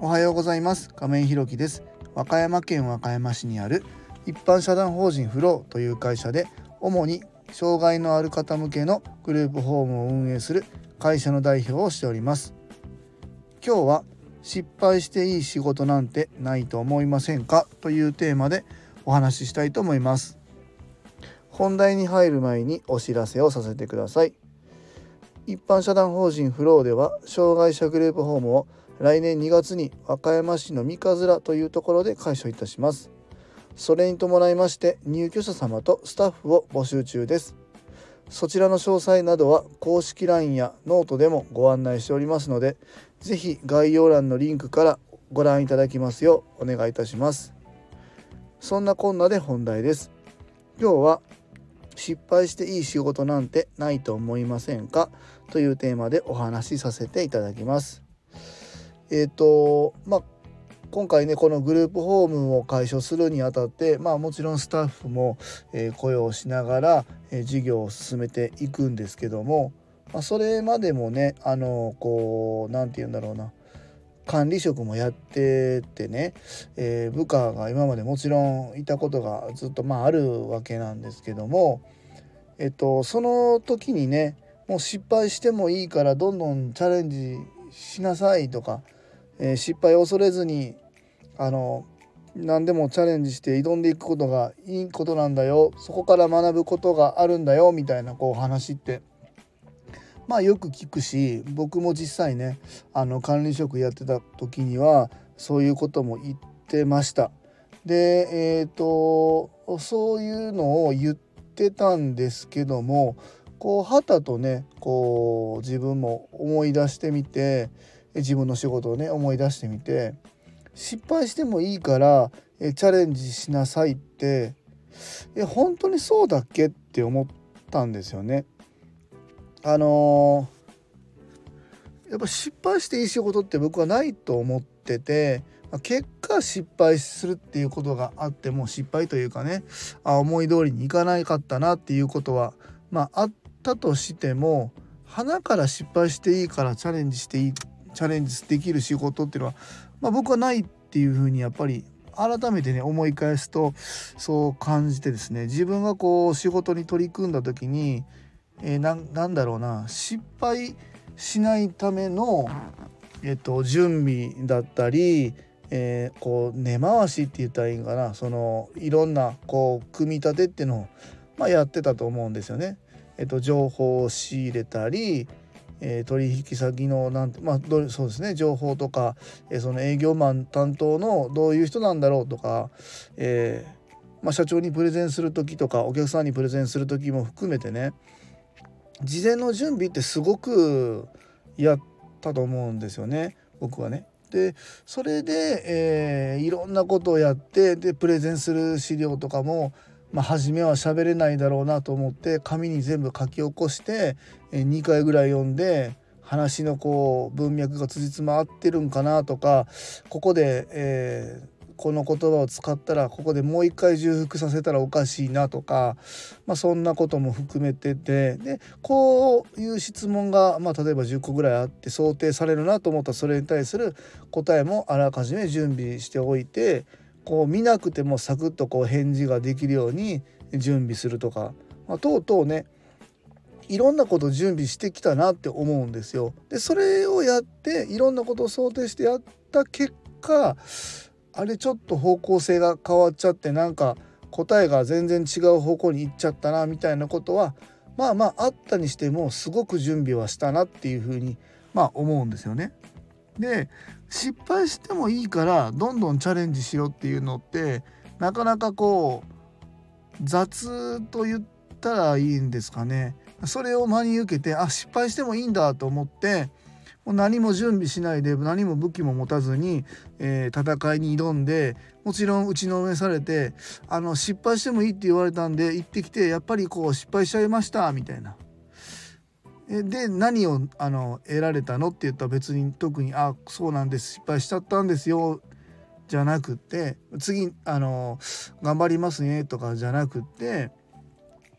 おはようございます。亀井ひろきです。和歌山県和歌山市にある一般社団法人フローという会社で主に障害のある方向けのグループホームを運営する会社の代表をしております。今日は失敗していい仕事なんてないと思いませんか？というテーマでお話ししたいと思います。本題に入る前にお知らせをさせてください。一般社団法人フローでは障害者グループホームを来年2月に和歌山市の三葛というところで開所いたします。それに伴いまして入居者様とスタッフを募集中です。そちらの詳細などは公式 LINE やノートでもご案内しておりますので是非概要欄のリンクからご覧いただきますようお願いいたします。そんなこんなで本題です。今日は失敗していい仕事なんてないと思いませんか？というテーマでお話しさせていただきます。えっ、ー、とまあ今回ねこのグループホームを解消するにあたってまあもちろんスタッフも、えー、雇用しながら、えー、事業を進めていくんですけども、まあ、それまでもねあのこう何て言うんだろうな管理職もやっててね、えー、部下が今までもちろんいたことがずっとまああるわけなんですけどもえっとその時にねもう失敗してもいいからどんどんチャレンジしなさいとかえー、失敗を恐れずにあの何でもチャレンジして挑んでいくことがいいことなんだよ。そこから学ぶことがあるんだよ。みたいなこう話って。まあよく聞くし僕も実際ねあの管理職やってた時にはそういうことも言ってました。でえっ、ー、とそういうのを言ってたんですけどもこうはたとねこう自分も思い出してみて自分の仕事をね思い出してみて失敗してもいいからえチャレンジしなさいってえ本当にそうだっけって思ったんですよね。あのー、やっぱ失敗していい仕事って僕はないと思ってて結果失敗するっていうことがあっても失敗というかねあ思い通りにいかないかったなっていうことはまああったとしても花から失敗していいからチャレンジしていいっチャレンジできる仕事っていうのは、まあ、僕はないっていうふうにやっぱり改めてね思い返すとそう感じてですね自分がこう仕事に取り組んだ時に、えー、なんだろうな失敗しないための、えっと、準備だったり、えー、こう根回しって言ったらいいんかなそのいろんなこう組み立てっていうのを、まあ、やってたと思うんですよね。えっと、情報を仕入れたり、えー、取引先のなんてまあそうですね。情報とか、えー、その営業マン担当のどういう人なんだろうとか、えー、まあ、社長にプレゼンする時とかお客さんにプレゼンする時も含めてね。事前の準備ってすごくやったと思うんですよね。僕はね。でそれで、えー、いろんなことをやってでプレゼンする資料とかもまあ、初めは喋れないだろうなと思って紙に全部書き起こして2回ぐらい読んで話のこう文脈が辻褄合ってるんかなとかここで、えー、この言葉を使ったらここでもう一回重複させたらおかしいなとか、まあ、そんなことも含めててでこういう質問が、まあ、例えば10個ぐらいあって想定されるなと思ったらそれに対する答えもあらかじめ準備しておいてこう見なくてもサクッとこう返事ができるように準備するとか、まあ、とうとうねいろんなこと準備してきたなって思うんですよ。でそれをやっていろんなことを想定してやった結果あれちょっと方向性が変わっちゃってなんか答えが全然違う方向に行っちゃったなみたいなことはまあまああったにしてもすごく準備はしたなっていうふうにまあ思うんですよね。で失敗してもいいからどんどんチャレンジしろっていうのってなかなかこう雑と言ったらいいんですかね。それを真に受けてあ失敗してもいいんだと思ってもう何も準備しないで何も武器も持たずに、えー、戦いに挑んでもちろん打ちのめされてあの失敗してもいいって言われたんで行ってきてやっぱりこう失敗しちゃいましたみたいな。で何をあの得られたのって言ったら別に特に「あそうなんです失敗しちゃったんですよ」じゃなくて次あの頑張りますねとかじゃなくて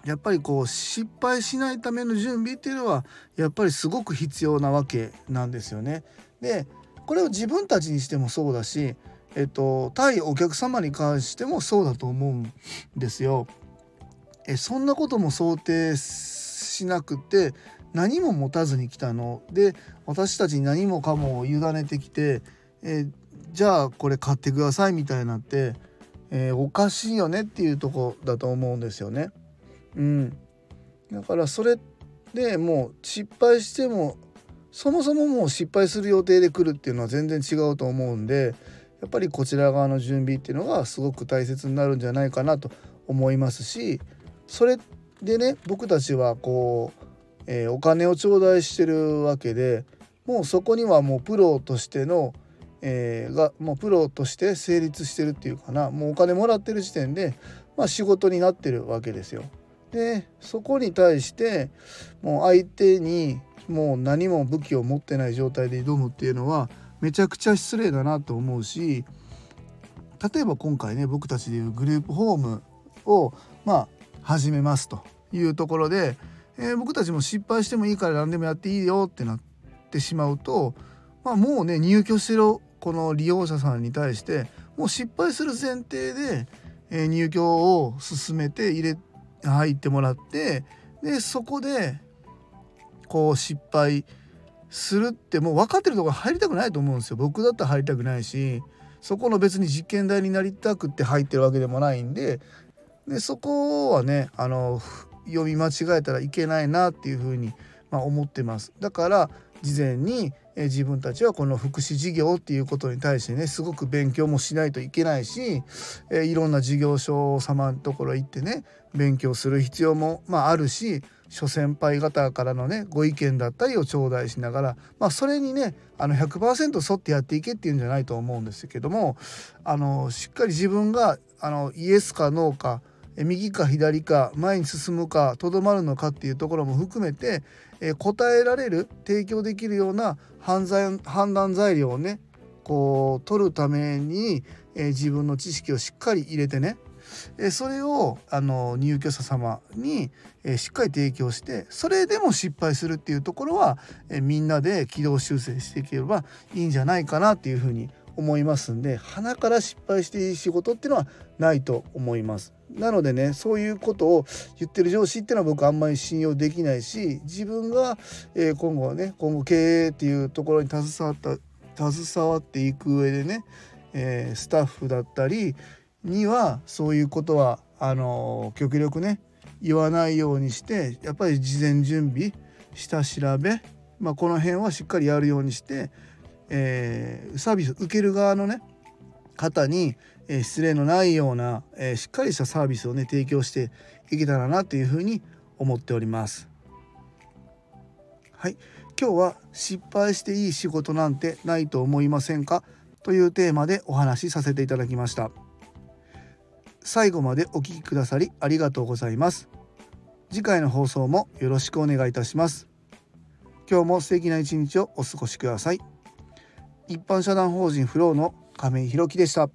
やっぱりこう失敗しないための準備っていうのはやっぱりすごく必要なわけなんですよね。でこれを自分たちにしてもそうだし、えっと、対お客様に関してもそうだと思うんですよ。えそんなことも想定しなくて何も持たずに来たの？で私たちに何もかも委ねてきて、えじゃあこれ買ってくださいみたいになって、えー、おかしいよねっていうとこだと思うんですよね。うん、だからそれでもう失敗してもそもそももう失敗する予定で来るっていうのは全然違うと思うんでやっぱりこちら側の準備っていうのがすごく大切になるんじゃないかなと思いますしそれでね僕たちはこう、えー、お金を頂戴してるわけでもうそこにはもうプロとしての、えー、がもうプロとして成立してるっていうかなもうお金もらってる時点で、まあ、仕事になってるわけですよ。でそこに対してもう相手にもう何も武器を持ってない状態で挑むっていうのはめちゃくちゃ失礼だなと思うし例えば今回ね僕たちでいうグループホームをまあ始めますというところで、えー、僕たちも失敗してもいいから何でもやっていいよってなってしまうと、まあ、もうね入居してるこの利用者さんに対してもう失敗する前提で、えー、入居を進めて入れ入ってもらってでそこでこう失敗するってもう分かってるところ入りたくないと思うんですよ。僕だったら入りたくないしそこの別に実験台になりたくって入ってるわけでもないんででそこはねあの読み間違えたらいけないなっていうふうに、まあ、思ってます。だから事前に自分たちはこの福祉事業っていうことに対してねすごく勉強もしないといけないし、えいろんな事業所様のところ行ってね勉強する必要も、まあ、あるし諸先輩方からのねご意見だったりを頂戴しながら、まあ、それにねあの100%沿ってやっていけっていうんじゃないと思うんですけどもあのしっかり自分があのイエスかノーか右か左か前に進むかとどまるのかっていうところも含めて、え答えられる提供できるような犯罪判断材料をねこう取るために、え自分の知識をしっかり入れてねえそれをあの入居者様に、えしっかり提供してそれでも失敗するっていうところは、えみんなで軌道修正していければいいんじゃないかなっていうふうに思いますんで鼻から失敗していい仕事っていうのはないと思います。なのでねそういうことを言ってる上司っていうのは僕あんまり信用できないし自分が、え今後はね今後経営っていうところに携わった携わっていく上でね、え、スタッフだったりにはそういうことはあの極力ね言わないようにしてやっぱり事前準備下調べ、まあ、この辺はしっかりやるようにしてえー、サービス受ける側のね方に、えー、失礼のないような、えー、しっかりしたサービスをね提供していけたらなというふうに思っております。はい。今日は失敗していい仕事なんてないと思いませんか？というテーマでお話しさせていただきました。最後までお聴きくださりありがとうございます。次回の放送もよろしくお願いいたします。今日も素敵な一日をお過ごしください。一般社団法人フローの亀井弘樹でした。